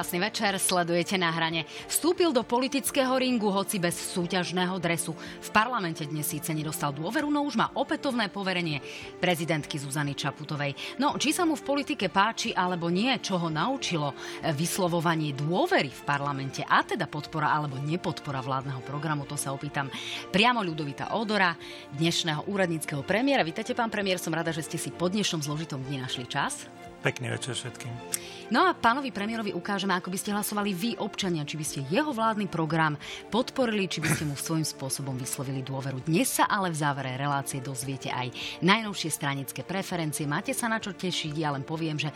Krásny večer, sledujete na hrane. Vstúpil do politického ringu, hoci bez súťažného dresu. V parlamente dnes síce nedostal dôveru, no už má opätovné poverenie prezidentky Zuzany Čaputovej. No, či sa mu v politike páči alebo nie, čo ho naučilo vyslovovanie dôvery v parlamente a teda podpora alebo nepodpora vládneho programu, to sa opýtam priamo Ľudovita Odora, dnešného úradníckého premiéra. Vítajte, pán premiér, som rada, že ste si po dnešnom zložitom dni našli čas. Pekný večer všetkým. No a pánovi premiérovi ukážeme, ako by ste hlasovali vy, občania, či by ste jeho vládny program podporili, či by ste mu svojím spôsobom vyslovili dôveru. Dnes sa ale v závere relácie dozviete aj najnovšie stranické preferencie. Máte sa na čo tešiť, ja len poviem, že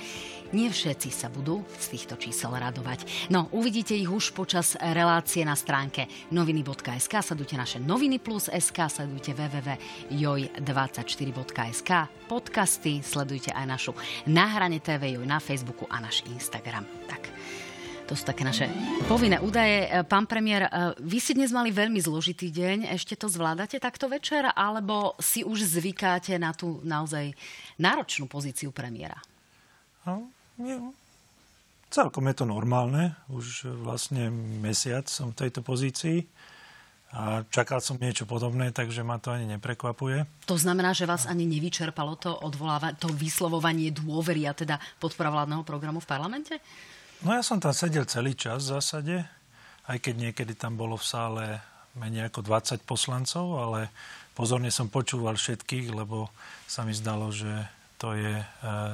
nie všetci sa budú z týchto čísel radovať. No, uvidíte ich už počas relácie na stránke noviny.sk, sledujte naše noviny plus SK, sledujte www.joj24.sk, podcasty, sledujte aj našu Nahrane TV Joj na Facebooku a Instagram. Tak. To sú také naše povinné údaje. E, pán premiér, e, vy si dnes mali veľmi zložitý deň. Ešte to zvládate takto večer? Alebo si už zvykáte na tú naozaj náročnú pozíciu premiéra? No, celkom je to normálne. Už vlastne mesiac som v tejto pozícii. A čakal som niečo podobné, takže ma to ani neprekvapuje. To znamená, že vás ani nevyčerpalo to, odvoláva- to vyslovovanie dôvery a teda podpora vládneho programu v parlamente? No ja som tam sedel celý čas v zásade, aj keď niekedy tam bolo v sále menej ako 20 poslancov, ale pozorne som počúval všetkých, lebo sa mi zdalo, že to je e,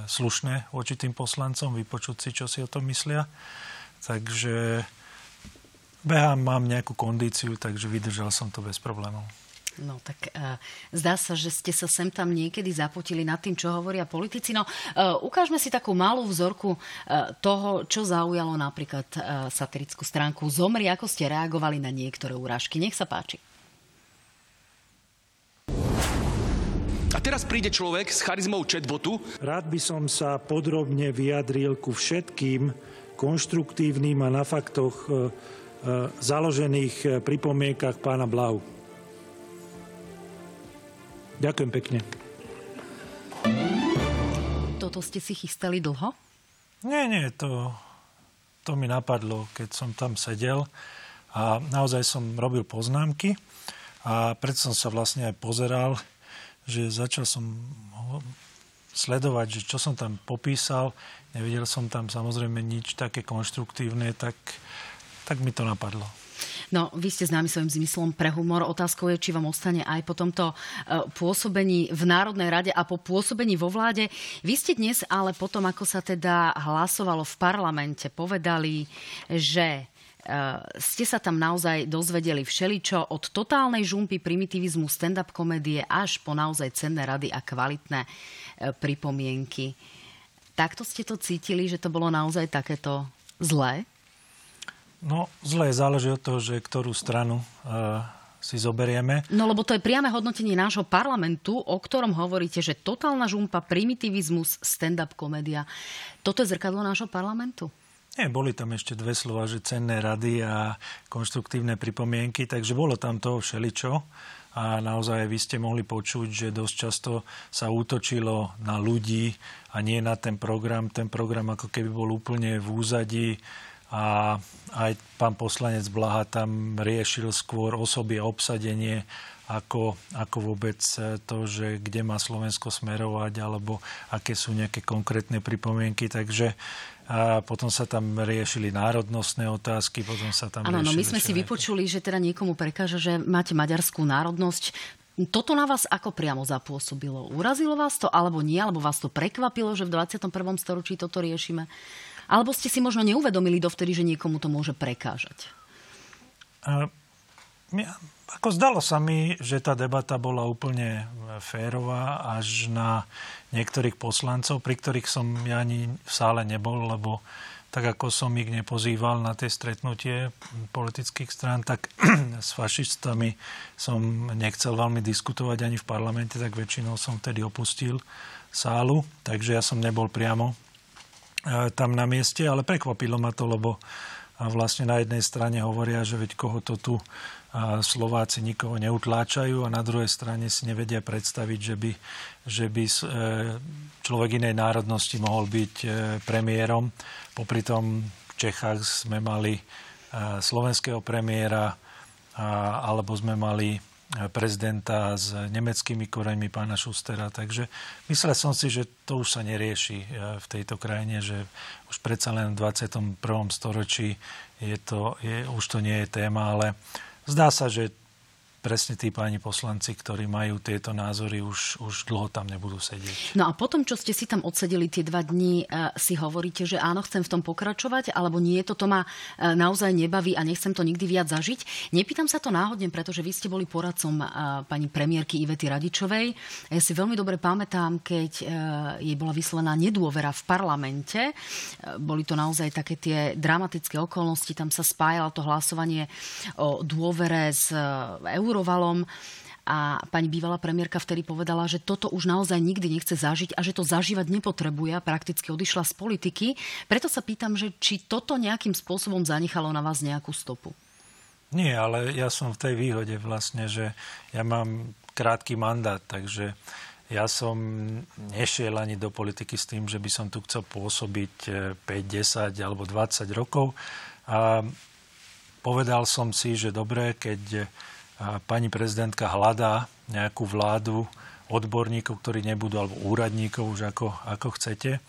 slušné voči tým poslancom vypočuť si, čo si o tom myslia. Takže Behám, mám nejakú kondíciu, takže vydržal som to bez problémov. No tak uh, zdá sa, že ste sa sem tam niekedy zapotili nad tým, čo hovoria politici. No uh, ukážme si takú malú vzorku uh, toho, čo zaujalo napríklad uh, satirickú stránku Zomri, ako ste reagovali na niektoré úražky. Nech sa páči. A teraz príde človek s charizmou chatbotu. Rád by som sa podrobne vyjadril ku všetkým konštruktívnym a na faktoch uh, E, založených e, pripomienkach pána Blau. Ďakujem pekne. Toto ste si chystali dlho? Nie, nie, to, to mi napadlo, keď som tam sedel a naozaj som robil poznámky a preto som sa vlastne aj pozeral, že začal som sledovať, že čo som tam popísal, nevidel som tam samozrejme nič také konštruktívne, tak tak mi to napadlo. No, vy ste známi svojim zmyslom pre humor. Otázkou je, či vám ostane aj po tomto e, pôsobení v Národnej rade a po pôsobení vo vláde. Vy ste dnes ale potom, ako sa teda hlasovalo v parlamente, povedali, že e, ste sa tam naozaj dozvedeli všeličo od totálnej žumpy primitivizmu stand-up komédie až po naozaj cenné rady a kvalitné e, pripomienky. Takto ste to cítili, že to bolo naozaj takéto zlé? No, zle záleží od toho, že ktorú stranu uh, si zoberieme. No lebo to je priame hodnotenie nášho parlamentu, o ktorom hovoríte, že totálna žumpa, primitivizmus, stand-up komédia. Toto je zrkadlo nášho parlamentu? Nie, boli tam ešte dve slova, že cenné rady a konštruktívne pripomienky, takže bolo tam toho všeličo. A naozaj vy ste mohli počuť, že dosť často sa útočilo na ľudí a nie na ten program. Ten program ako keby bol úplne v úzadí a aj pán poslanec Blaha tam riešil skôr osoby a obsadenie ako, ako vôbec to, že kde má Slovensko smerovať, alebo aké sú nejaké konkrétne pripomienky. Takže a potom sa tam riešili národnostné otázky, potom sa tam Áno, no my sme si vypočuli, že teda niekomu prekáža, že máte maďarskú národnosť. Toto na vás ako priamo zapôsobilo? Urazilo vás to, alebo nie? Alebo vás to prekvapilo, že v 21. storočí toto riešime? Alebo ste si možno neuvedomili dovtedy, že niekomu to môže prekážať? Uh, ja, ako zdalo sa mi, že tá debata bola úplne férová až na niektorých poslancov, pri ktorých som ja ani v sále nebol, lebo tak ako som ich nepozýval na tie stretnutie politických strán, tak s fašistami som nechcel veľmi diskutovať ani v parlamente, tak väčšinou som vtedy opustil sálu, takže ja som nebol priamo tam na mieste, ale prekvapilo ma to, lebo vlastne na jednej strane hovoria, že veď koho to tu Slováci nikoho neutláčajú a na druhej strane si nevedia predstaviť, že by, že by e, človek inej národnosti mohol byť e, premiérom. Popri tom Čechách sme mali slovenského premiéra, alebo sme mali prezidenta s nemeckými koreňmi pána Šustera. Takže myslel som si, že to už sa nerieši v tejto krajine, že už predsa len v 21. storočí je to, je, už to nie je téma, ale zdá sa, že presne tí páni poslanci, ktorí majú tieto názory, už, už dlho tam nebudú sedieť. No a potom, čo ste si tam odsedeli tie dva dní, e, si hovoríte, že áno, chcem v tom pokračovať, alebo nie, toto ma e, naozaj nebaví a nechcem to nikdy viac zažiť. Nepýtam sa to náhodne, pretože vy ste boli poradcom e, pani premiérky Ivety Radičovej. Ja si veľmi dobre pamätám, keď jej bola vyslená nedôvera v parlamente. Boli to naozaj také tie dramatické okolnosti, tam sa spájalo to hlasovanie o dôvere s EU Eurovalom. A pani bývalá premiérka vtedy povedala, že toto už naozaj nikdy nechce zažiť a že to zažívať nepotrebuje a prakticky odišla z politiky. Preto sa pýtam, že či toto nejakým spôsobom zanechalo na vás nejakú stopu. Nie, ale ja som v tej výhode vlastne, že ja mám krátky mandát, takže ja som nešiel ani do politiky s tým, že by som tu chcel pôsobiť 5, eh, 10 alebo 20 rokov. A povedal som si, že dobre, keď pani prezidentka hľadá nejakú vládu odborníkov, ktorí nebudú, alebo úradníkov, už ako, ako chcete.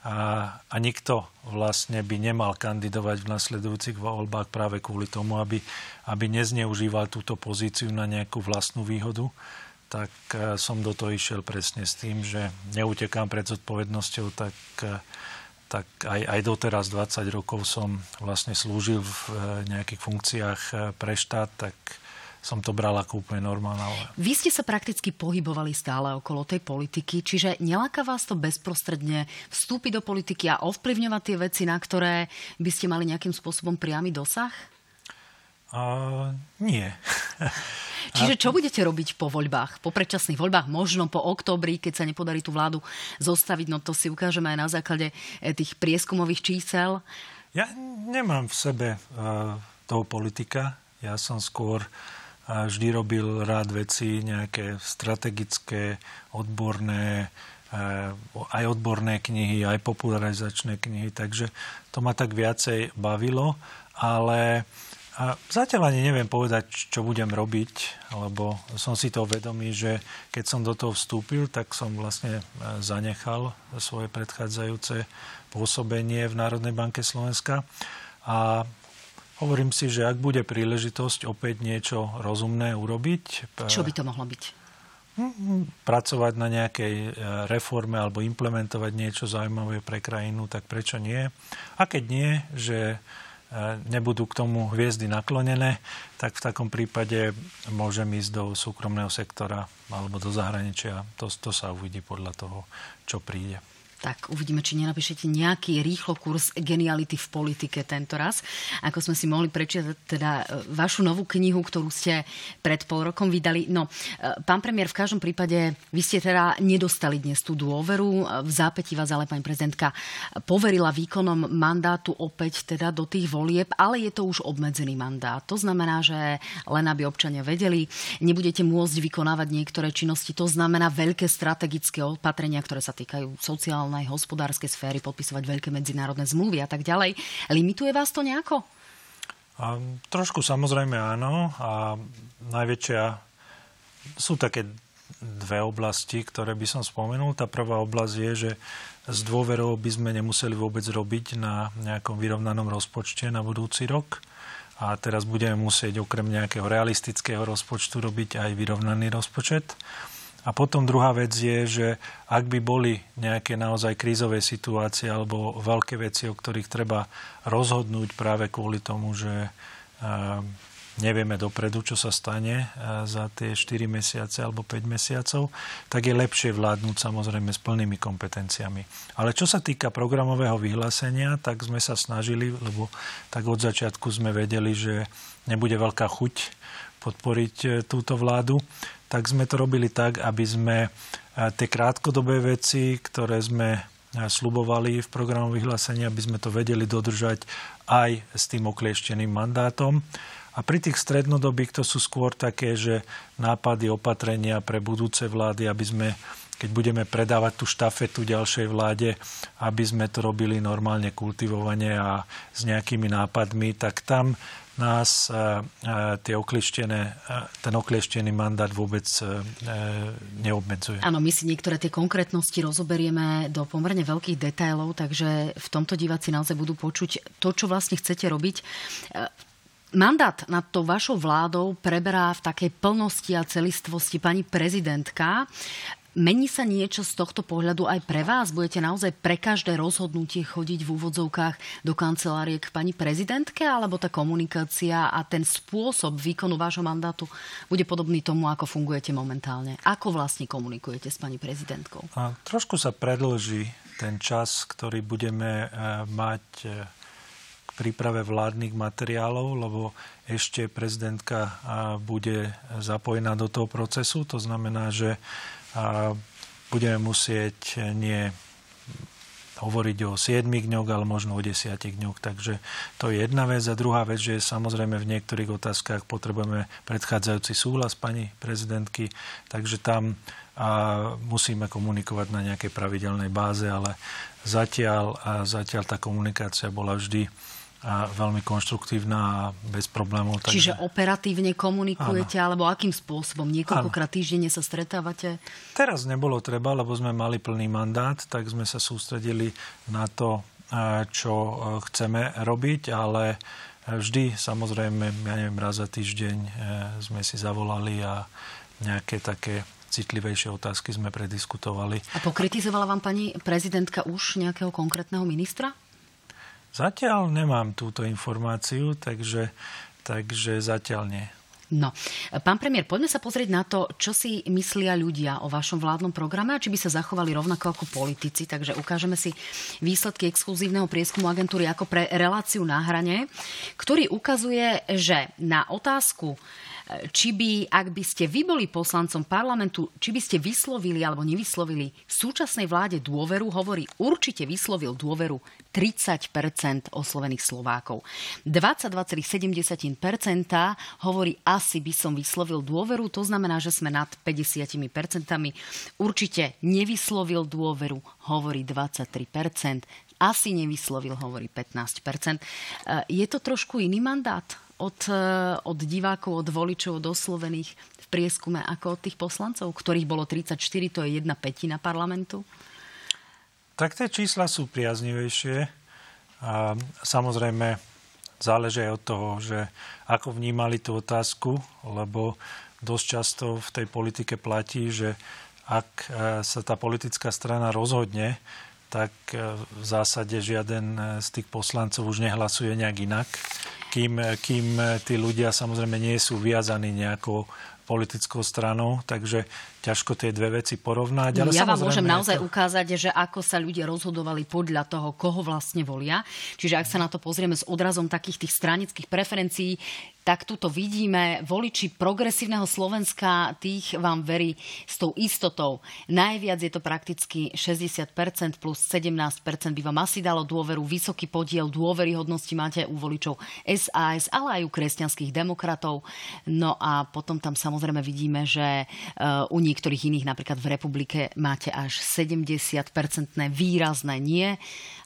A, a nikto vlastne by nemal kandidovať v nasledujúcich voľbách práve kvôli tomu, aby, aby nezneužíval túto pozíciu na nejakú vlastnú výhodu tak e, som do toho išiel presne s tým, že neutekám pred zodpovednosťou, tak, e, tak aj, aj doteraz 20 rokov som vlastne slúžil v e, nejakých funkciách pre štát, tak som to bral ako úplne normálne. Vy ste sa prakticky pohybovali stále okolo tej politiky, čiže neláka vás to bezprostredne vstúpiť do politiky a ovplyvňovať tie veci, na ktoré by ste mali nejakým spôsobom priamy dosah? Uh, nie. Čiže čo budete robiť po voľbách, po predčasných voľbách, možno po októbri, keď sa nepodarí tú vládu zostaviť, no to si ukážeme aj na základe eh, tých prieskumových čísel. Ja nemám v sebe uh, toho politika. Ja som skôr uh, a vždy robil rád veci nejaké strategické, odborné, eh, aj odborné knihy, aj popularizačné knihy, takže to ma tak viacej bavilo, ale zatiaľ ani neviem povedať, čo budem robiť, lebo som si to vedomý, že keď som do toho vstúpil, tak som vlastne eh, zanechal svoje predchádzajúce pôsobenie v Národnej banke Slovenska a Hovorím si, že ak bude príležitosť opäť niečo rozumné urobiť... Čo by to mohlo byť? Pracovať na nejakej e, reforme alebo implementovať niečo zaujímavé pre krajinu, tak prečo nie? A keď nie, že e, nebudú k tomu hviezdy naklonené, tak v takom prípade môžem ísť do súkromného sektora alebo do zahraničia. To, to sa uvidí podľa toho, čo príde tak uvidíme, či nenapíšete nejaký rýchlo kurz geniality v politike tento raz. Ako sme si mohli prečítať teda e, vašu novú knihu, ktorú ste pred pol rokom vydali. No, e, pán premiér, v každom prípade vy ste teda nedostali dnes tú dôveru. V zápäti vás ale pani prezidentka poverila výkonom mandátu opäť teda do tých volieb, ale je to už obmedzený mandát. To znamená, že len aby občania vedeli, nebudete môcť vykonávať niektoré činnosti. To znamená veľké strategické opatrenia, ktoré sa týkajú sociálnej sociálnej, hospodárskej sféry, podpisovať veľké medzinárodné zmluvy a tak ďalej. Limituje vás to nejako? A, trošku samozrejme áno. A najväčšia sú také dve oblasti, ktoré by som spomenul. Tá prvá oblasť je, že s dôverou by sme nemuseli vôbec robiť na nejakom vyrovnanom rozpočte na budúci rok. A teraz budeme musieť okrem nejakého realistického rozpočtu robiť aj vyrovnaný rozpočet. A potom druhá vec je, že ak by boli nejaké naozaj krízové situácie alebo veľké veci, o ktorých treba rozhodnúť práve kvôli tomu, že nevieme dopredu, čo sa stane za tie 4 mesiace alebo 5 mesiacov, tak je lepšie vládnuť samozrejme s plnými kompetenciami. Ale čo sa týka programového vyhlásenia, tak sme sa snažili, lebo tak od začiatku sme vedeli, že nebude veľká chuť podporiť e, túto vládu, tak sme to robili tak, aby sme e, tie krátkodobé veci, ktoré sme e, slubovali v programu vyhlásenia, aby sme to vedeli dodržať aj s tým okliešteným mandátom. A pri tých strednodobých to sú skôr také, že nápady, opatrenia pre budúce vlády, aby sme keď budeme predávať tú štafetu ďalšej vláde, aby sme to robili normálne kultivovane a s nejakými nápadmi, tak tam nás tie ten oklieštený mandát vôbec neobmedzuje. Áno, my si niektoré tie konkrétnosti rozoberieme do pomerne veľkých detailov, takže v tomto diváci naozaj budú počuť to, čo vlastne chcete robiť. Mandát nad tou vašou vládou preberá v takej plnosti a celistvosti pani prezidentka. Mení sa niečo z tohto pohľadu aj pre vás? Budete naozaj pre každé rozhodnutie chodiť v úvodzovkách do kancelárie k pani prezidentke? Alebo tá komunikácia a ten spôsob výkonu vášho mandátu bude podobný tomu, ako fungujete momentálne? Ako vlastne komunikujete s pani prezidentkou? A trošku sa predlží ten čas, ktorý budeme e, mať e, príprave vládnych materiálov, lebo ešte prezidentka bude zapojená do toho procesu. To znamená, že budeme musieť nie hovoriť o 7 dňoch, ale možno o 10 dňoch. Takže to je jedna vec. A druhá vec, že samozrejme v niektorých otázkach potrebujeme predchádzajúci súhlas pani prezidentky, takže tam a musíme komunikovať na nejakej pravidelnej báze, ale zatiaľ, a zatiaľ tá komunikácia bola vždy a veľmi konštruktívna a bez problémov. Takže... Čiže operatívne komunikujete, Áno. alebo akým spôsobom? Niekoľkokrát týždenne sa stretávate? Teraz nebolo treba, lebo sme mali plný mandát, tak sme sa sústredili na to, čo e, chceme robiť, ale vždy, samozrejme, ja neviem, raz za týždeň e, sme si zavolali a nejaké také citlivejšie otázky sme prediskutovali. A pokritizovala vám pani prezidentka už nejakého konkrétneho ministra? Zatiaľ nemám túto informáciu, takže, takže zatiaľ nie. No, pán premiér, poďme sa pozrieť na to, čo si myslia ľudia o vašom vládnom programe a či by sa zachovali rovnako ako politici. Takže ukážeme si výsledky exkluzívneho prieskumu agentúry ako pre reláciu na hrane, ktorý ukazuje, že na otázku či by, ak by ste vy boli poslancom parlamentu, či by ste vyslovili alebo nevyslovili súčasnej vláde dôveru, hovorí určite vyslovil dôveru 30% oslovených Slovákov. 22,7% hovorí asi by som vyslovil dôveru, to znamená, že sme nad 50% Určite nevyslovil dôveru, hovorí 23% asi nevyslovil, hovorí 15% Je to trošku iný mandát? Od, e, od divákov, od voličov, od oslovených v prieskume ako od tých poslancov, ktorých bolo 34, to je jedna petina parlamentu? Tak tie čísla sú priaznivejšie. A samozrejme záleží aj od toho, že ako vnímali tú otázku, lebo dosť často v tej politike platí, že ak e, sa tá politická strana rozhodne, tak e, v zásade žiaden z tých poslancov už nehlasuje nejak inak kým, kým tí ľudia samozrejme nie sú viazaní nejakou politickou stranou, takže ťažko tie dve veci porovnať. Ale ja vám môžem naozaj to... ukázať, že ako sa ľudia rozhodovali podľa toho, koho vlastne volia. Čiže ak sa na to pozrieme s odrazom takých tých stranických preferencií, tak tuto vidíme, voliči progresívneho Slovenska, tých vám verí s tou istotou. Najviac je to prakticky 60% plus 17% by vám asi dalo dôveru, vysoký podiel dôveryhodnosti máte u voličov SAS, ale aj u kresťanských demokratov. No a potom tam samozrejme vidíme, že uh, u niektorých iných, napríklad v republike, máte až 70-percentné výrazné nie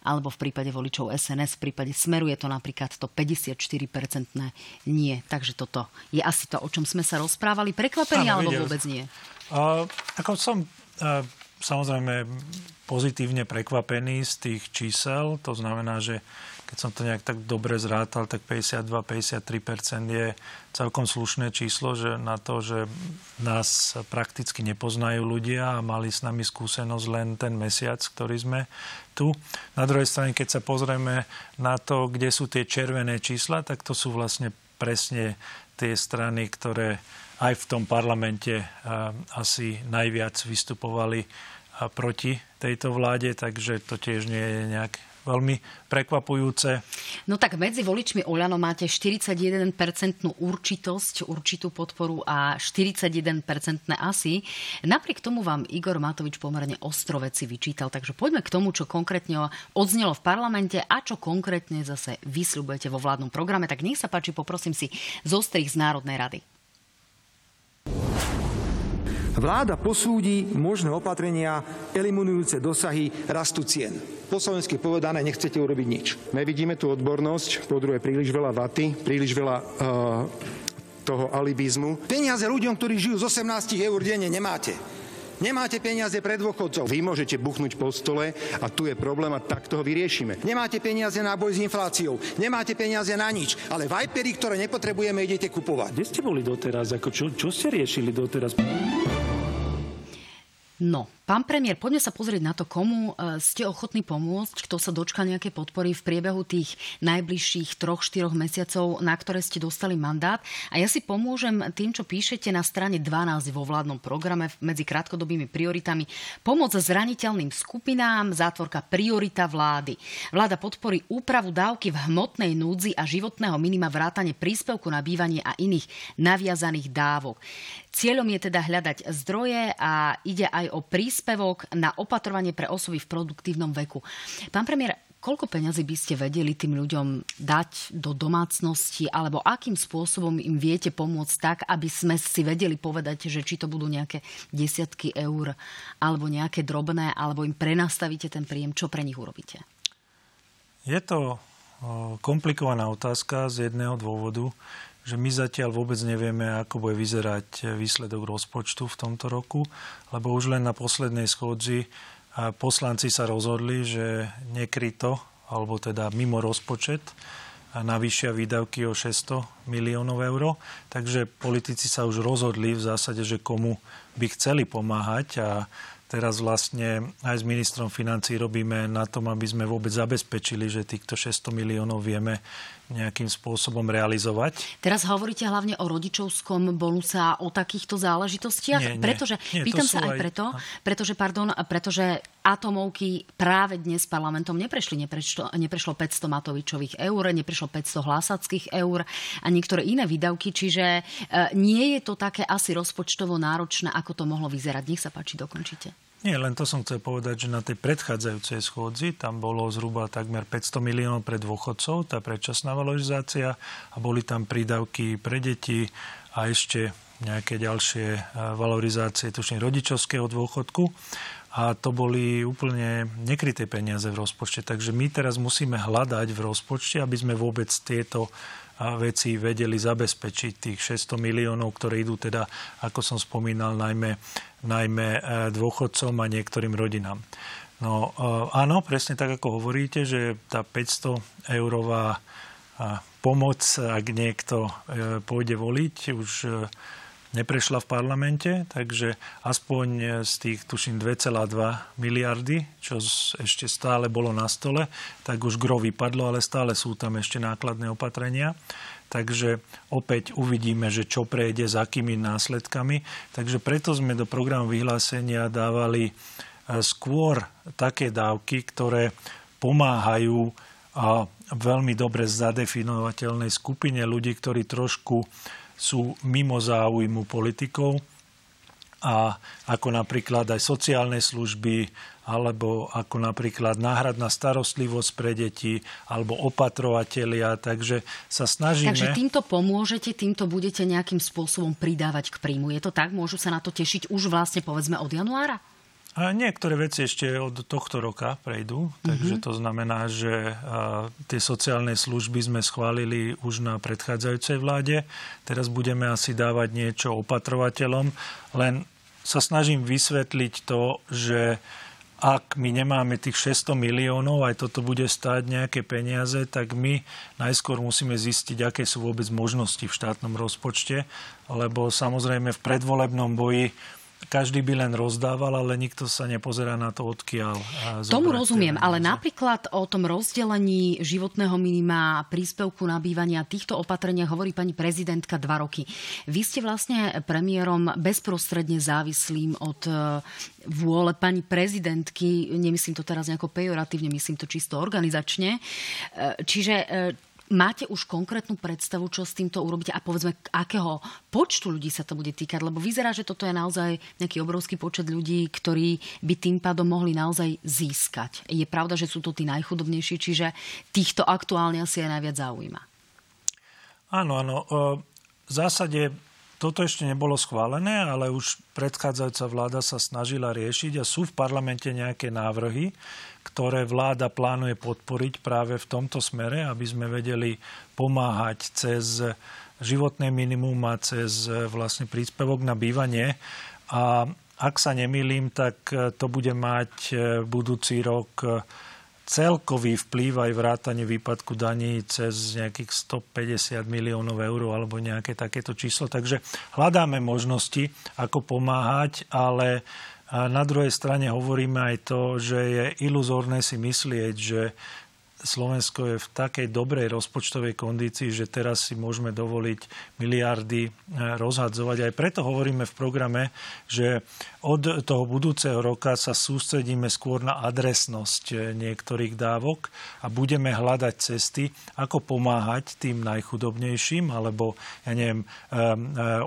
alebo v prípade voličov SNS, v prípade Smeru je to napríklad to 54-percentné nie. Takže toto je asi to, o čom sme sa rozprávali. Prekvapení alebo videl. vôbec nie? Uh, ako som uh, samozrejme pozitívne prekvapený z tých čísel. To znamená, že keď som to nejak tak dobre zrátal, tak 52-53% je celkom slušné číslo, že na to, že nás prakticky nepoznajú ľudia a mali s nami skúsenosť len ten mesiac, ktorý sme tu. Na druhej strane, keď sa pozrieme na to, kde sú tie červené čísla, tak to sú vlastne presne tie strany, ktoré aj v tom parlamente asi najviac vystupovali proti tejto vláde, takže to tiež nie je nejak veľmi prekvapujúce. No tak medzi voličmi Oľano máte 41% určitosť, určitú podporu a 41% asi. Napriek tomu vám Igor Matovič pomerne ostro veci vyčítal, takže poďme k tomu, čo konkrétne odznelo v parlamente a čo konkrétne zase vysľubujete vo vládnom programe. Tak nech sa páči, poprosím si zostrých z Národnej rady. Vláda posúdi možné opatrenia eliminujúce dosahy rastu cien. Po slovensky povedané, nechcete urobiť nič. Nevidíme tu odbornosť, po druhé príliš veľa vaty, príliš veľa uh, toho alibizmu. Peniaze ľuďom, ktorí žijú z 18 eur denne, nemáte. Nemáte peniaze pre dôchodcov. Vy môžete buchnúť po stole a tu je problém a takto ho vyriešime. Nemáte peniaze na boj s infláciou. Nemáte peniaze na nič. Ale vajpery, ktoré nepotrebujeme, idete kupovať. Kde ste boli doteraz? Ako čo, čo ste riešili doteraz? No, pán premiér, poďme sa pozrieť na to, komu e, ste ochotní pomôcť, kto sa dočka nejaké podpory v priebehu tých najbližších troch, štyroch mesiacov, na ktoré ste dostali mandát. A ja si pomôžem tým, čo píšete na strane 12 vo vládnom programe medzi krátkodobými prioritami. Pomoc zraniteľným skupinám, zátvorka priorita vlády. Vláda podporí úpravu dávky v hmotnej núdzi a životného minima vrátane príspevku na bývanie a iných naviazaných dávok. Cieľom je teda hľadať zdroje a ide aj o príspevok na opatrovanie pre osoby v produktívnom veku. Pán premiér, koľko peňazí by ste vedeli tým ľuďom dať do domácnosti alebo akým spôsobom im viete pomôcť tak, aby sme si vedeli povedať, že či to budú nejaké desiatky eur alebo nejaké drobné, alebo im prenastavíte ten príjem, čo pre nich urobíte? Je to komplikovaná otázka z jedného dôvodu že my zatiaľ vôbec nevieme, ako bude vyzerať výsledok rozpočtu v tomto roku, lebo už len na poslednej schôdzi poslanci sa rozhodli, že nekryto, alebo teda mimo rozpočet, navýšia výdavky o 600 miliónov eur. Takže politici sa už rozhodli v zásade, že komu by chceli pomáhať a teraz vlastne aj s ministrom financí robíme na tom, aby sme vôbec zabezpečili, že týchto 600 miliónov vieme nejakým spôsobom realizovať. Teraz hovoríte hlavne o rodičovskom bonuse a o takýchto záležitostiach? Nie, nie, pretože, nie, pýtam sa aj, aj preto, pretože, pardon, pretože atomovky práve dnes parlamentom neprešli. Neprešlo, neprešlo 500 Matovičových eur, neprešlo 500 hlásackých eur a niektoré iné výdavky, čiže e, nie je to také asi rozpočtovo náročné, ako to mohlo vyzerať. Nech sa páči, dokončite. Nie, len to som chcel povedať, že na tej predchádzajúcej schôdzi tam bolo zhruba takmer 500 miliónov pre dôchodcov, tá predčasná valorizácia a boli tam prídavky pre deti a ešte nejaké ďalšie e, valorizácie, tuším, rodičovského dôchodku. A to boli úplne nekryté peniaze v rozpočte. Takže my teraz musíme hľadať v rozpočte, aby sme vôbec tieto veci vedeli zabezpečiť tých 600 miliónov, ktoré idú teda, ako som spomínal, najmä, najmä e, dôchodcom a niektorým rodinám. No e, áno, presne tak, ako hovoríte, že tá 500 eurová pomoc, ak niekto e, pôjde voliť, už neprešla v parlamente, takže aspoň z tých, tuším, 2,2 miliardy, čo ešte stále bolo na stole, tak už gro vypadlo, ale stále sú tam ešte nákladné opatrenia. Takže opäť uvidíme, že čo prejde, s akými následkami. Takže preto sme do programu vyhlásenia dávali e, skôr také dávky, ktoré pomáhajú a veľmi dobre zadefinovateľnej skupine ľudí, ktorí trošku sú mimo záujmu politikov a ako napríklad aj sociálne služby, alebo ako napríklad náhradná starostlivosť pre deti, alebo opatrovatelia. Takže sa snažíme... Takže týmto pomôžete, týmto budete nejakým spôsobom pridávať k príjmu. Je to tak? Môžu sa na to tešiť už vlastne povedzme od januára? A niektoré veci ešte od tohto roka prejdú, takže mm-hmm. to znamená, že tie sociálne služby sme schválili už na predchádzajúcej vláde. Teraz budeme asi dávať niečo opatrovateľom, len sa snažím vysvetliť to, že ak my nemáme tých 600 miliónov, aj toto bude stáť nejaké peniaze, tak my najskôr musíme zistiť, aké sú vôbec možnosti v štátnom rozpočte, lebo samozrejme v predvolebnom boji každý by len rozdával, ale nikto sa nepozerá na to, odkiaľ. Tomu rozumiem, ale napríklad o tom rozdelení životného minima, príspevku na bývania, týchto opatreniach hovorí pani prezidentka dva roky. Vy ste vlastne premiérom bezprostredne závislým od e, vôle pani prezidentky, nemyslím to teraz nejako pejoratívne, myslím to čisto organizačne. E, čiže e, Máte už konkrétnu predstavu, čo s týmto urobíte a povedzme, akého počtu ľudí sa to bude týkať? Lebo vyzerá, že toto je naozaj nejaký obrovský počet ľudí, ktorí by tým pádom mohli naozaj získať. Je pravda, že sú to tí najchudobnejší, čiže týchto aktuálne asi aj najviac zaujíma. Áno, áno. V zásade toto ešte nebolo schválené, ale už predchádzajúca vláda sa snažila riešiť a sú v parlamente nejaké návrhy, ktoré vláda plánuje podporiť práve v tomto smere, aby sme vedeli pomáhať cez životné minimum a cez vlastne príspevok na bývanie. A ak sa nemýlim, tak to bude mať budúci rok celkový vplyv aj vrátanie výpadku daní cez nejakých 150 miliónov eur alebo nejaké takéto číslo. Takže hľadáme možnosti, ako pomáhať, ale na druhej strane hovoríme aj to, že je iluzórne si myslieť, že Slovensko je v takej dobrej rozpočtovej kondícii, že teraz si môžeme dovoliť miliardy e, rozhadzovať. Aj preto hovoríme v programe, že od toho budúceho roka sa sústredíme skôr na adresnosť e, niektorých dávok a budeme hľadať cesty, ako pomáhať tým najchudobnejším, alebo, ja neviem, e,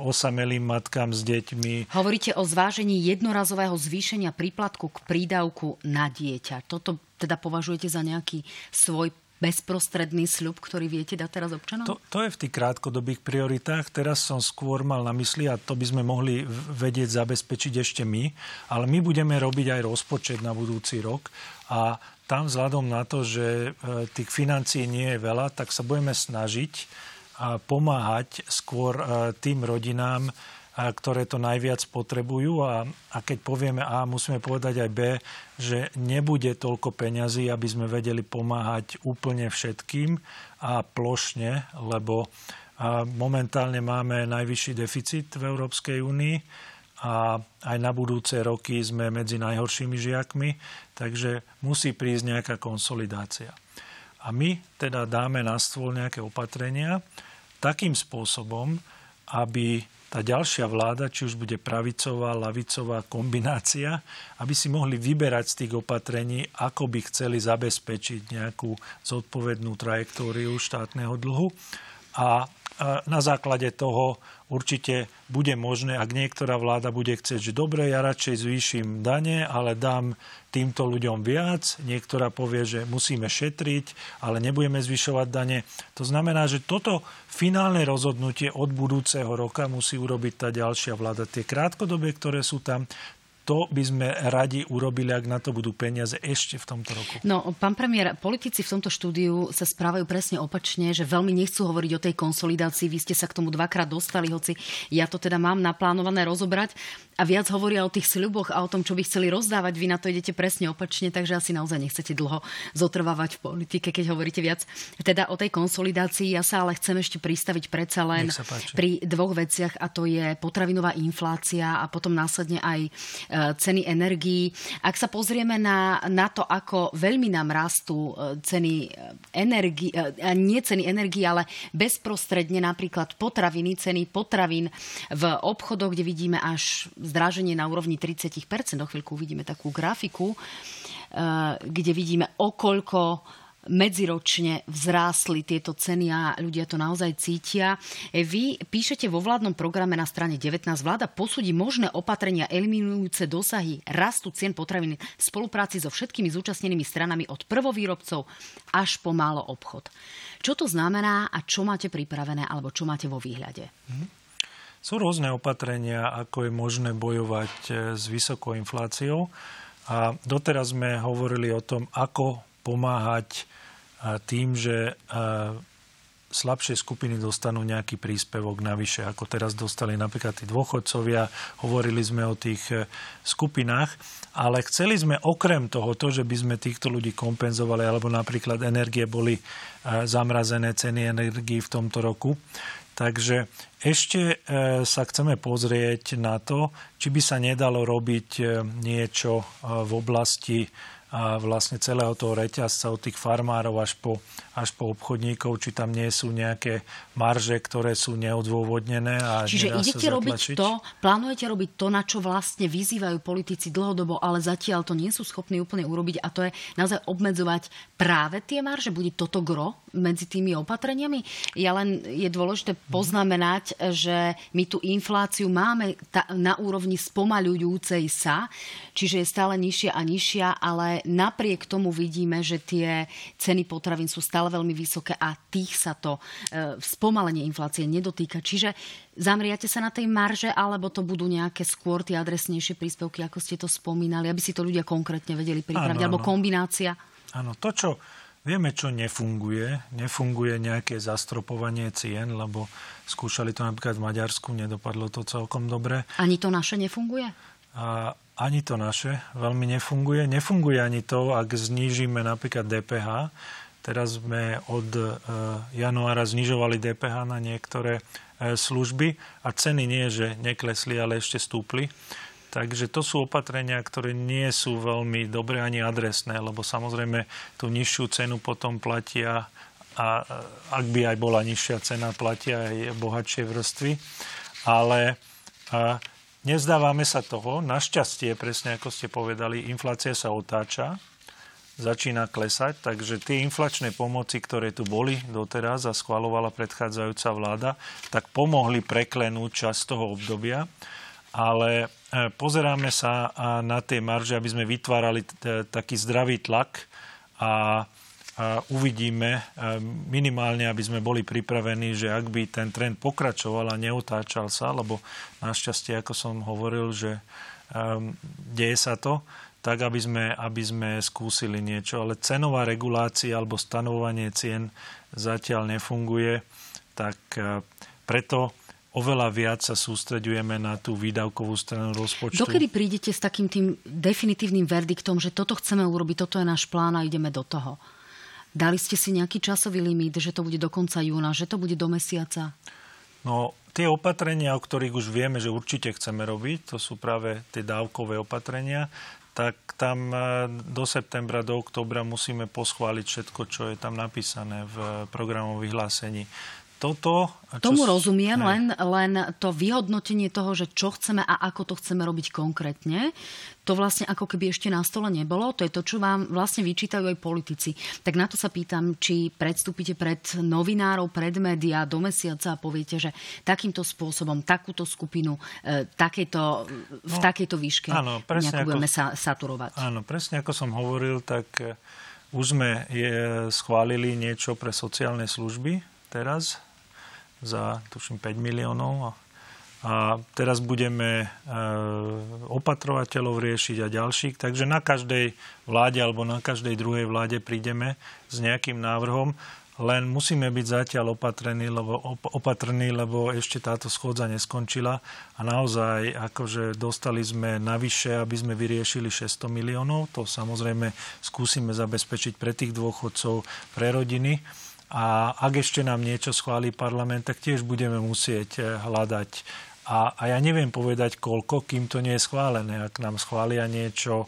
osamelým matkám s deťmi. Hovoríte o zvážení jednorazového zvýšenia príplatku k prídavku na dieťa. Toto teda považujete za nejaký svoj bezprostredný sľub, ktorý viete dať teraz občanom? To, to je v tých krátkodobých prioritách. Teraz som skôr mal na mysli, a to by sme mohli vedieť zabezpečiť ešte my, ale my budeme robiť aj rozpočet na budúci rok a tam vzhľadom na to, že e, tých financií nie je veľa, tak sa budeme snažiť pomáhať skôr e, tým rodinám, ktoré to najviac potrebujú a, a keď povieme A, musíme povedať aj B, že nebude toľko peňazí, aby sme vedeli pomáhať úplne všetkým a plošne, lebo momentálne máme najvyšší deficit v Európskej únii a aj na budúce roky sme medzi najhoršími žiakmi, takže musí prísť nejaká konsolidácia. A my teda dáme na stôl nejaké opatrenia takým spôsobom, aby tá ďalšia vláda, či už bude pravicová, lavicová kombinácia, aby si mohli vyberať z tých opatrení, ako by chceli zabezpečiť nejakú zodpovednú trajektóriu štátneho dlhu. A na základe toho určite bude možné, ak niektorá vláda bude chcieť, že dobre, ja radšej zvýšim dane, ale dám týmto ľuďom viac. Niektorá povie, že musíme šetriť, ale nebudeme zvyšovať dane. To znamená, že toto finálne rozhodnutie od budúceho roka musí urobiť tá ďalšia vláda. Tie krátkodobie, ktoré sú tam, to by sme radi urobili, ak na to budú peniaze ešte v tomto roku. No, pán premiér, politici v tomto štúdiu sa správajú presne opačne, že veľmi nechcú hovoriť o tej konsolidácii. Vy ste sa k tomu dvakrát dostali, hoci ja to teda mám naplánované rozobrať a viac hovoria o tých sľuboch a o tom, čo by chceli rozdávať. Vy na to idete presne opačne, takže asi naozaj nechcete dlho zotrvávať v politike, keď hovoríte viac. Teda o tej konsolidácii ja sa ale chcem ešte pristaviť predsa len pri dvoch veciach a to je potravinová inflácia a potom následne aj e, ceny energií. Ak sa pozrieme na, na to, ako veľmi nám rastú e, ceny energii, e, nie ceny energii, ale bezprostredne napríklad potraviny, ceny potravín v obchodoch, kde vidíme až zdraženie na úrovni 30 O chvíľku uvidíme takú grafiku, eh, kde vidíme, okoľko medziročne vzrástli tieto ceny a ľudia to naozaj cítia. Eh, vy píšete vo vládnom programe na strane 19. Vláda posúdi možné opatrenia eliminujúce dosahy rastu cien potravín v spolupráci so všetkými zúčastnenými stranami od prvovýrobcov až po málo obchod. Čo to znamená a čo máte pripravené alebo čo máte vo výhľade? Mm-hmm. Sú rôzne opatrenia, ako je možné bojovať e, s vysokou infláciou. A doteraz sme hovorili o tom, ako pomáhať e, tým, že e, slabšie skupiny dostanú nejaký príspevok navyše, ako teraz dostali napríklad tí dôchodcovia. Hovorili sme o tých skupinách, ale chceli sme okrem toho, že by sme týchto ľudí kompenzovali, alebo napríklad energie boli zamrazené ceny energií v tomto roku, Takže ešte e, sa chceme pozrieť na to, či by sa nedalo robiť e, niečo e, v oblasti vlastne celého toho reťazca od tých farmárov až po, až po obchodníkov, či tam nie sú nejaké marže, ktoré sú neodôvodnené. A Čiže idete robiť to, plánujete robiť to, na čo vlastne vyzývajú politici dlhodobo, ale zatiaľ to nie sú schopní úplne urobiť a to je naozaj obmedzovať práve tie marže. Bude toto gro medzi tými opatreniami? Ja len je dôležité poznamenať, že my tú infláciu máme na úrovni spomaľujúcej sa, čiže je stále nižšia a nižšia, ale napriek tomu vidíme, že tie ceny potravín sú stále veľmi vysoké a tých sa to e, spomalenie inflácie nedotýka. Čiže zamriate sa na tej marže, alebo to budú nejaké skôr tie adresnejšie príspevky, ako ste to spomínali, aby si to ľudia konkrétne vedeli pripraviť, alebo kombinácia? Áno, to, čo vieme, čo nefunguje, nefunguje nejaké zastropovanie cien, lebo skúšali to napríklad v Maďarsku, nedopadlo to celkom dobre. Ani to naše nefunguje? A ani to naše veľmi nefunguje. Nefunguje ani to, ak znížime napríklad DPH. Teraz sme od e, januára znižovali DPH na niektoré e, služby a ceny nie, že neklesli, ale ešte stúpli. Takže to sú opatrenia, ktoré nie sú veľmi dobré ani adresné, lebo samozrejme tú nižšiu cenu potom platia a ak by aj bola nižšia cena, platia aj bohatšie vrstvy. Ale Nezdávame sa toho. Našťastie, presne ako ste povedali, inflácia sa otáča, začína klesať, takže tie inflačné pomoci, ktoré tu boli doteraz a schvalovala predchádzajúca vláda, tak pomohli preklenúť čas toho obdobia. Ale e, pozeráme sa na tie marže, aby sme vytvárali taký zdravý tlak a uvidíme minimálne, aby sme boli pripravení, že ak by ten trend pokračoval a neotáčal sa, lebo našťastie, ako som hovoril, že deje sa to, tak aby sme, aby sme skúsili niečo. Ale cenová regulácia alebo stanovovanie cien zatiaľ nefunguje, tak preto oveľa viac sa sústreďujeme na tú výdavkovú stranu rozpočtu. Dokedy prídete s takým tým definitívnym verdiktom, že toto chceme urobiť, toto je náš plán a ideme do toho? Dali ste si nejaký časový limit, že to bude do konca júna, že to bude do mesiaca? No, tie opatrenia, o ktorých už vieme, že určite chceme robiť, to sú práve tie dávkové opatrenia, tak tam e, do septembra, do oktobra musíme poschváliť všetko, čo je tam napísané v programovom vyhlásení toto... Tomu rozumiem, len, len to vyhodnotenie toho, že čo chceme a ako to chceme robiť konkrétne, to vlastne ako keby ešte na stole nebolo. To je to, čo vám vlastne vyčítajú aj politici. Tak na to sa pýtam, či predstúpite pred novinárov, pred médiá do mesiaca a poviete, že takýmto spôsobom, takúto skupinu, e, takejto, v no, takejto výške áno, presne ako, budeme sa saturovať. Áno, presne ako som hovoril, tak e, už sme je, schválili niečo pre sociálne služby teraz za tuším 5 miliónov. A teraz budeme e, opatrovateľov riešiť a ďalších. Takže na každej vláde alebo na každej druhej vláde prídeme s nejakým návrhom. Len musíme byť zatiaľ opatrení, lebo, opatrní, lebo ešte táto schôdza neskončila a naozaj akože dostali sme navyše, aby sme vyriešili 600 miliónov. To samozrejme skúsime zabezpečiť pre tých dôchodcov, pre rodiny. A ak ešte nám niečo schválí parlament, tak tiež budeme musieť eh, hľadať. A, a ja neviem povedať, koľko, kým to nie je schválené. Ak nám schvália niečo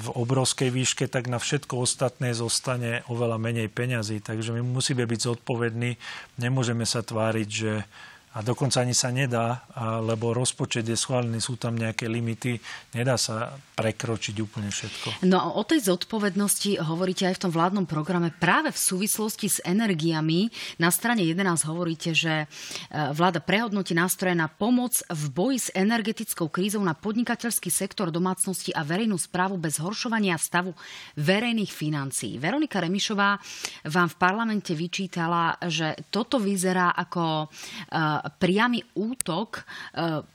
v obrovskej výške, tak na všetko ostatné zostane oveľa menej peňazí. Takže my musíme byť zodpovední. Nemôžeme sa tváriť, že a dokonca ani sa nedá, lebo rozpočet je schválený, sú tam nejaké limity, nedá sa prekročiť úplne všetko. No a o tej zodpovednosti hovoríte aj v tom vládnom programe práve v súvislosti s energiami. Na strane 11 hovoríte, že e, vláda prehodnotí nástroje na pomoc v boji s energetickou krízou na podnikateľský sektor domácnosti a verejnú správu bez zhoršovania stavu verejných financií. Veronika Remišová vám v parlamente vyčítala, že toto vyzerá ako e, priamy útok e,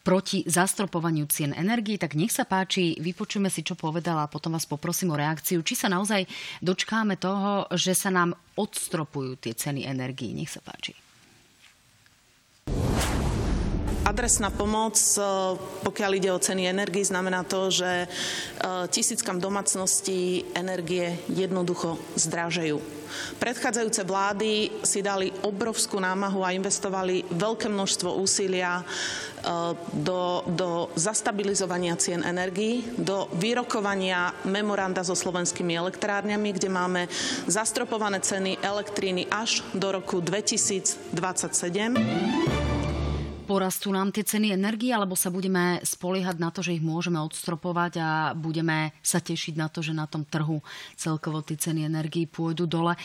proti zastropovaniu cien energii, tak nech sa páči, vypočujeme si, čo povedala a potom vás poprosím o reakciu. Či sa naozaj dočkáme toho, že sa nám odstropujú tie ceny energii. Nech sa páči. Adresná pomoc, e, pokiaľ ide o ceny energii, znamená to, že e, tisíckam domácností energie jednoducho zdražejú. Predchádzajúce vlády si dali obrovskú námahu a investovali veľké množstvo úsilia e, do, do zastabilizovania cien energií, do vyrokovania memoranda so slovenskými elektrárňami, kde máme zastropované ceny elektríny až do roku 2027. porastú nám tie ceny energie, alebo sa budeme spoliehať na to, že ich môžeme odstropovať a budeme sa tešiť na to, že na tom trhu celkovo tie ceny energii pôjdu dole.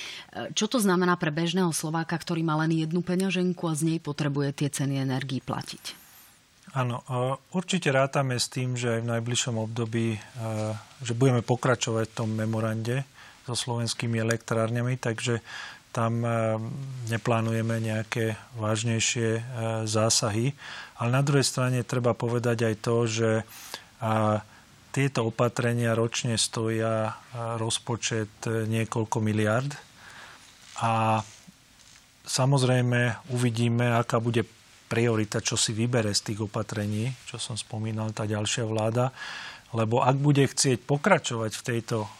Čo to znamená pre bežného Slováka, ktorý má len jednu peňaženku a z nej potrebuje tie ceny energii platiť? Áno, určite rátame s tým, že aj v najbližšom období, že budeme pokračovať v tom memorande so slovenskými elektrárňami, takže tam neplánujeme nejaké vážnejšie zásahy. Ale na druhej strane treba povedať aj to, že tieto opatrenia ročne stoja rozpočet niekoľko miliard a samozrejme uvidíme, aká bude priorita, čo si vybere z tých opatrení, čo som spomínal, tá ďalšia vláda. Lebo ak bude chcieť pokračovať v tejto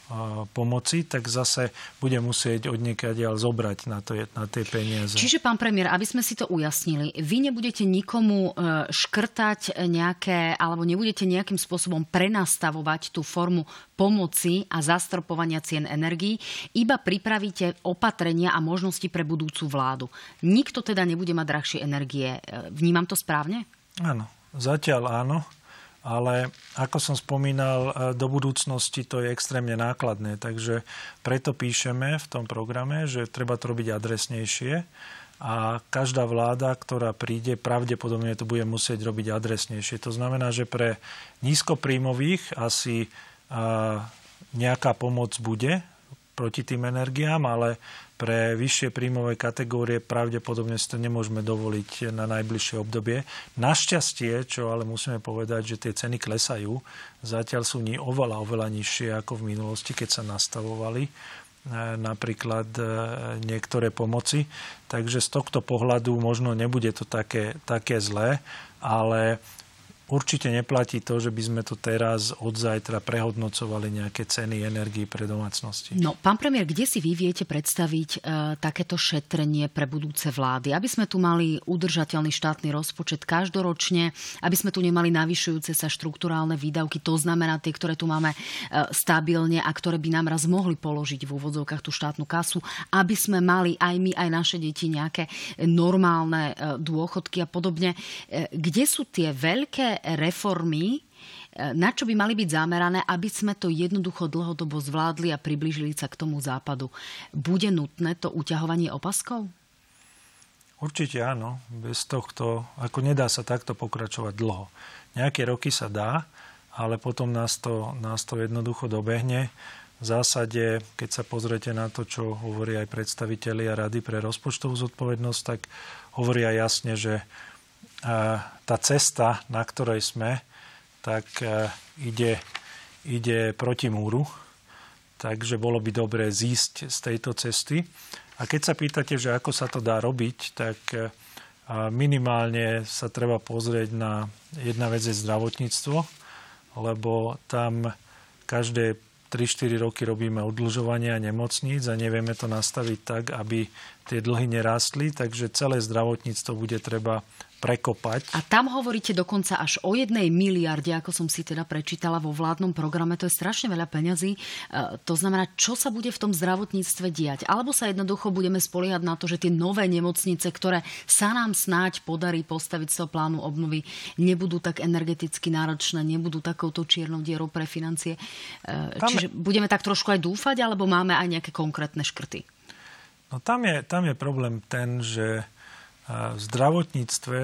pomoci, tak zase bude musieť od ďal zobrať na, to, na tie peniaze. Čiže, pán premiér, aby sme si to ujasnili, vy nebudete nikomu uh, škrtať nejaké, alebo nebudete nejakým spôsobom prenastavovať tú formu pomoci a zastropovania cien energií, iba pripravíte opatrenia a možnosti pre budúcu vládu. Nikto teda nebude mať drahšie energie. Vnímam to správne? Áno, zatiaľ áno ale ako som spomínal, e, do budúcnosti to je extrémne nákladné, takže preto píšeme v tom programe, že treba to robiť adresnejšie a každá vláda, ktorá príde, pravdepodobne to bude musieť robiť adresnejšie. To znamená, že pre nízkopríjmových asi nejaká pomoc bude proti tým energiám, ale pre vyššie príjmové kategórie pravdepodobne si to nemôžeme dovoliť na najbližšie obdobie. Našťastie, čo ale musíme povedať, že tie ceny klesajú, zatiaľ sú ní oveľa, oveľa nižšie ako v minulosti, keď sa nastavovali e, napríklad e, niektoré pomoci. Takže z tohto pohľadu možno nebude to také, také zlé, ale určite neplatí to, že by sme to teraz od zajtra prehodnocovali nejaké ceny energii pre domácnosti. No, pán premiér, kde si vy viete predstaviť e, takéto šetrenie pre budúce vlády? Aby sme tu mali udržateľný štátny rozpočet každoročne, aby sme tu nemali navyšujúce sa štruktúrálne výdavky, to znamená tie, ktoré tu máme e, stabilne a ktoré by nám raz mohli položiť v úvodzovkách tú štátnu kasu, aby sme mali aj my, aj naše deti nejaké normálne e, dôchodky a podobne. E, kde sú tie veľké reformy, e, na čo by mali byť zamerané, aby sme to jednoducho dlhodobo zvládli a priblížili sa k tomu západu. Bude nutné to uťahovanie opaskov? Určite áno. Bez tohto, ako nedá sa takto pokračovať dlho. Nejaké roky sa dá, ale potom nás to, nás to jednoducho dobehne. V zásade, keď sa pozriete na to, čo hovorí aj predstavitelia Rady pre rozpočtovú zodpovednosť, tak hovoria jasne, že tá cesta, na ktorej sme, tak e, ide, ide proti múru. Takže bolo by dobré zísť z tejto cesty. A keď sa pýtate, že ako sa to dá robiť, tak e, minimálne sa treba pozrieť na jedna vec je zdravotníctvo, lebo tam každé 3-4 roky robíme odlžovania nemocníc a nevieme to nastaviť tak, aby tie dlhy nerástli, takže celé zdravotníctvo bude treba prekopať. A tam hovoríte dokonca až o jednej miliarde, ako som si teda prečítala vo vládnom programe. To je strašne veľa peňazí. E, to znamená, čo sa bude v tom zdravotníctve diať? Alebo sa jednoducho budeme spoliehať na to, že tie nové nemocnice, ktoré sa nám snáď podarí postaviť z toho plánu obnovy, nebudú tak energeticky náročné, nebudú takouto čiernou dierou pre financie. E, Čiže budeme tak trošku aj dúfať, alebo máme aj nejaké konkrétne škrty? No tam je, tam je problém ten, že v zdravotníctve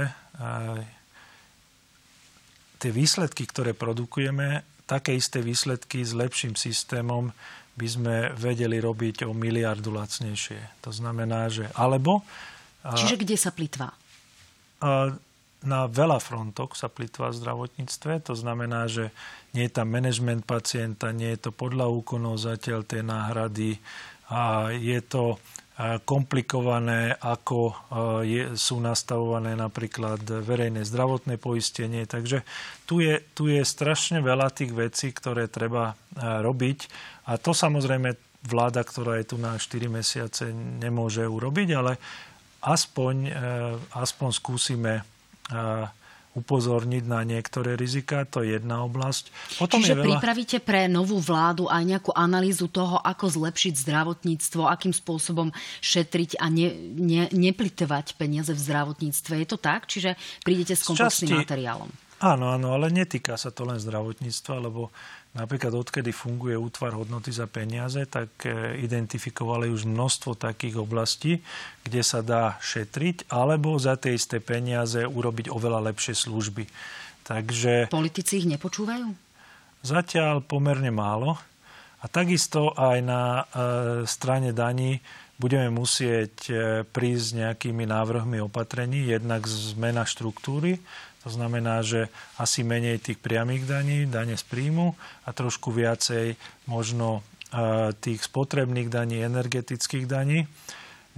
tie výsledky, ktoré produkujeme, také isté výsledky s lepším systémom by sme vedeli robiť o miliardu lacnejšie. To znamená, že alebo... Čiže kde sa plitvá? Na veľa frontoch sa plitvá v zdravotníctve. To znamená, že nie je tam management pacienta, nie je to podľa úkonov zatiaľ tej náhrady. A je to komplikované, ako e, je, sú nastavované napríklad verejné zdravotné poistenie. Takže tu je, tu je strašne veľa tých vecí, ktoré treba e, robiť. A to samozrejme vláda, ktorá je tu na 4 mesiace, nemôže urobiť, ale aspoň, e, aspoň skúsime upozorniť na niektoré rizika, to je jedna oblasť. Potom Čiže je veľa... pripravíte pre novú vládu aj nejakú analýzu toho, ako zlepšiť zdravotníctvo, akým spôsobom šetriť a ne, ne, neplitovať peniaze v zdravotníctve. Je to tak? Čiže prídete s komplexným materiálom? Áno, áno, ale netýka sa to len zdravotníctva, lebo Napríklad odkedy funguje útvar hodnoty za peniaze, tak e, identifikovali už množstvo takých oblastí, kde sa dá šetriť alebo za tie isté peniaze urobiť oveľa lepšie služby. Takže... Politici ich nepočúvajú? Zatiaľ pomerne málo. A takisto aj na e, strane daní budeme musieť e, prísť s nejakými návrhmi opatrení, jednak zmena štruktúry, to znamená, že asi menej tých priamých daní, dane z príjmu a trošku viacej možno e, tých spotrebných daní, energetických daní.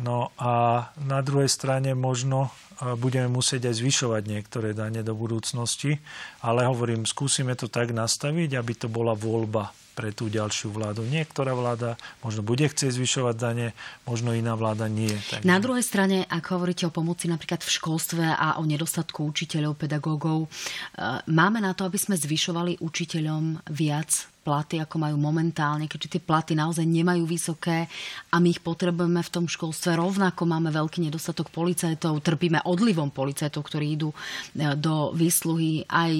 No a na druhej strane možno e, budeme musieť aj zvyšovať niektoré dane do budúcnosti, ale hovorím, skúsime to tak nastaviť, aby to bola voľba pre tú ďalšiu vládu. Niektorá vláda možno bude chcieť zvyšovať dane, možno iná vláda nie. Takže... Na druhej strane, ak hovoríte o pomoci napríklad v školstve a o nedostatku učiteľov, pedagógov, e, máme na to, aby sme zvyšovali učiteľom viac platy, ako majú momentálne, keďže tie platy naozaj nemajú vysoké a my ich potrebujeme v tom školstve. Rovnako máme veľký nedostatok policajtov, trpíme odlivom policajtov, ktorí idú e, do výsluhy aj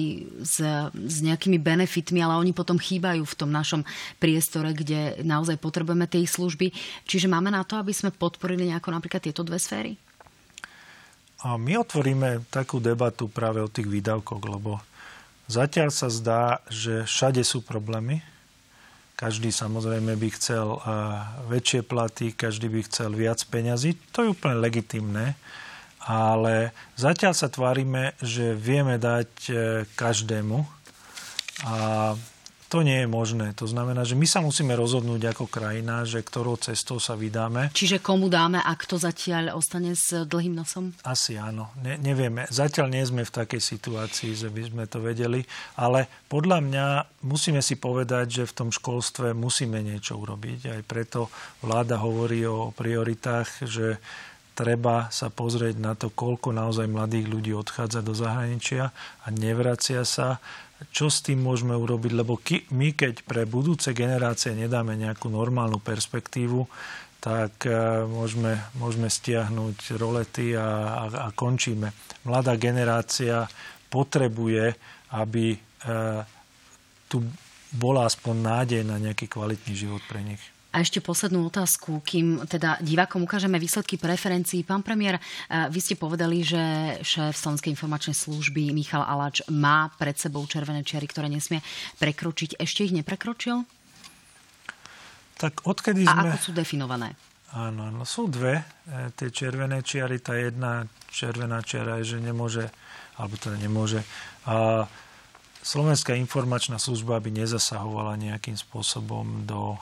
s, s nejakými benefitmi, ale oni potom chýbajú v tom našom priestore, kde naozaj potrebujeme ich služby. Čiže máme na to, aby sme podporili nejako napríklad tieto dve sféry? A my otvoríme takú debatu práve o tých výdavkoch, lebo Zatiaľ sa zdá, že všade sú problémy. Každý samozrejme by chcel eh, väčšie platy, každý by chcel viac peňazí. To je úplne legitimné. Ale zatiaľ sa tvárime, že vieme dať eh, každému. A to nie je možné. To znamená, že my sa musíme rozhodnúť ako krajina, že ktorou cestou sa vydáme. Čiže komu dáme a kto zatiaľ ostane s dlhým nosom? Asi áno. Ne, nevieme. Zatiaľ nie sme v takej situácii, že by sme to vedeli, ale podľa mňa musíme si povedať, že v tom školstve musíme niečo urobiť. Aj preto vláda hovorí o prioritách, že treba sa pozrieť na to, koľko naozaj mladých ľudí odchádza do zahraničia a nevracia sa čo s tým môžeme urobiť, lebo my keď pre budúce generácie nedáme nejakú normálnu perspektívu, tak e, môžeme, môžeme stiahnuť rolety a, a, a končíme. Mladá generácia potrebuje, aby e, tu bola aspoň nádej na nejaký kvalitný život pre nich. A ešte poslednú otázku, kým teda divákom ukážeme výsledky preferencií. Pán premiér, eh, vy ste povedali, že šéf Slovenskej informačnej služby Michal Alač má pred sebou červené čiary, ktoré nesmie prekročiť. Ešte ich neprekročil? Tak odkedy A sme... ako sú definované? Áno, no sú dve e, tie červené čiary. Tá jedna červená čiara je, že nemôže, alebo teda nemôže. A Slovenská informačná služba by nezasahovala nejakým spôsobom do e,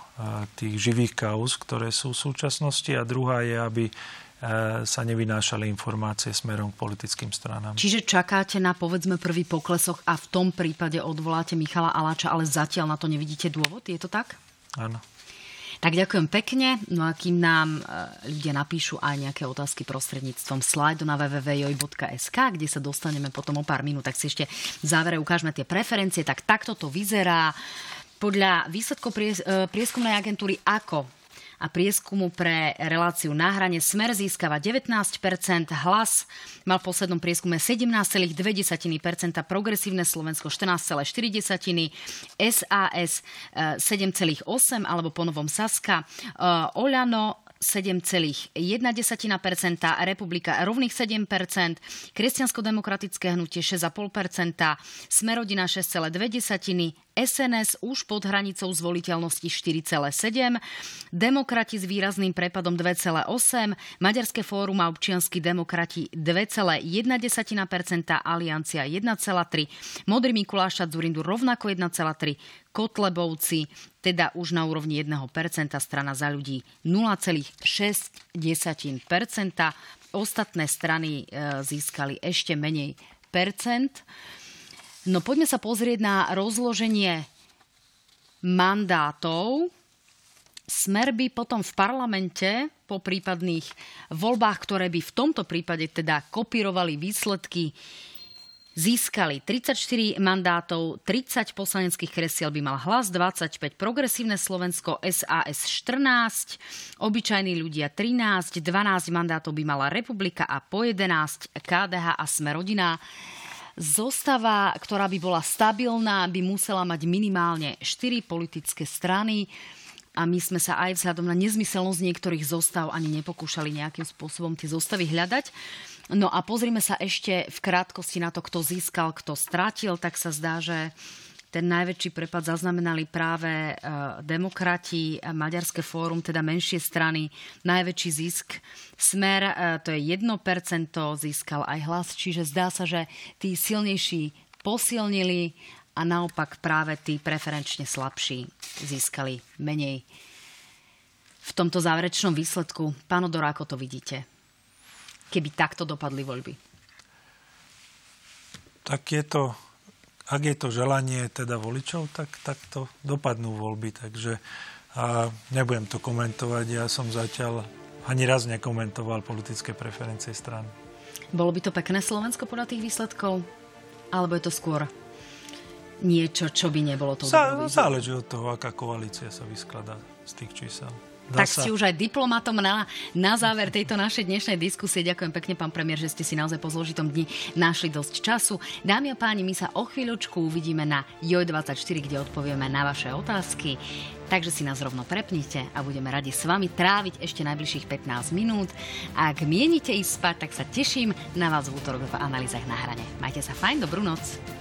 tých živých kauz, ktoré sú v súčasnosti. A druhá je, aby e, sa nevynášali informácie smerom k politickým stranám. Čiže čakáte na povedzme prvý poklesoch a v tom prípade odvoláte Michala Aláča, ale zatiaľ na to nevidíte dôvod? Je to tak? Áno. Tak ďakujem pekne. No a kým nám e, ľudia napíšu aj nejaké otázky prostredníctvom slajdu na www.joj.sk, kde sa dostaneme potom o pár minút, tak si ešte v závere ukážeme tie preferencie. Tak takto to vyzerá. Podľa výsledkov e, prieskumnej agentúry AKO a prieskumu pre reláciu na hrane Smer získava 19%, hlas. Mal v poslednom prieskume 17,2%, progresívne Slovensko 14,4%, SAS 7,8% alebo ponovom Saska, eh, Oľano 7,1%, Republika rovných 7%, Kresťansko-demokratické hnutie 6,5%, Smerodina 6,2%, SNS už pod hranicou zvoliteľnosti 4,7, Demokrati s výrazným prepadom 2,8, Maďarské fórum a občianskí demokrati 2,1%, Aliancia 1,3, Modrý Mikuláša Zurindu rovnako 1,3, Kotlebovci, teda už na úrovni 1%, strana za ľudí 0,6%. Ostatné strany e, získali ešte menej percent. No poďme sa pozrieť na rozloženie mandátov. Smer by potom v parlamente po prípadných voľbách, ktoré by v tomto prípade teda kopírovali výsledky získali 34 mandátov, 30 poslaneckých kresiel by mal hlas, 25 progresívne Slovensko, SAS 14, obyčajní ľudia 13, 12 mandátov by mala Republika a po 11 KDH a Sme rodina. Zostava, ktorá by bola stabilná, by musela mať minimálne 4 politické strany a my sme sa aj vzhľadom na nezmyselnosť niektorých zostav ani nepokúšali nejakým spôsobom tie zostavy hľadať. No a pozrime sa ešte v krátkosti na to, kto získal, kto stratil, tak sa zdá, že ten najväčší prepad zaznamenali práve e, demokrati, Maďarské fórum, teda menšie strany, najväčší zisk. Smer, e, to je 1%, získal aj hlas, čiže zdá sa, že tí silnejší posilnili a naopak práve tí preferenčne slabší získali menej. V tomto záverečnom výsledku, pán Odor, ako to vidíte? Keby takto dopadli voľby. Tak je to, ak je to želanie teda voličov, tak, tak to dopadnú voľby. Takže a nebudem to komentovať. Ja som zatiaľ ani raz nekomentoval politické preferencie strany. Bolo by to pekné Slovensko podľa tých výsledkov? Alebo je to skôr niečo, čo by nebolo to Zá, Záleží od toho, aká koalícia sa vyskladá z tých čísel. Dá tak si už aj diplomatom na, na záver tejto našej dnešnej diskusie. Ďakujem pekne, pán premiér, že ste si naozaj po zložitom dni našli dosť času. Dámy a páni, my sa o chvíľočku uvidíme na JOJ24, kde odpovieme na vaše otázky. Takže si nás rovno prepnite a budeme radi s vami tráviť ešte najbližších 15 minút. Ak mienite ísť spať, tak sa teším na vás v útorok v analýzach na hrane. Majte sa fajn, dobrú noc.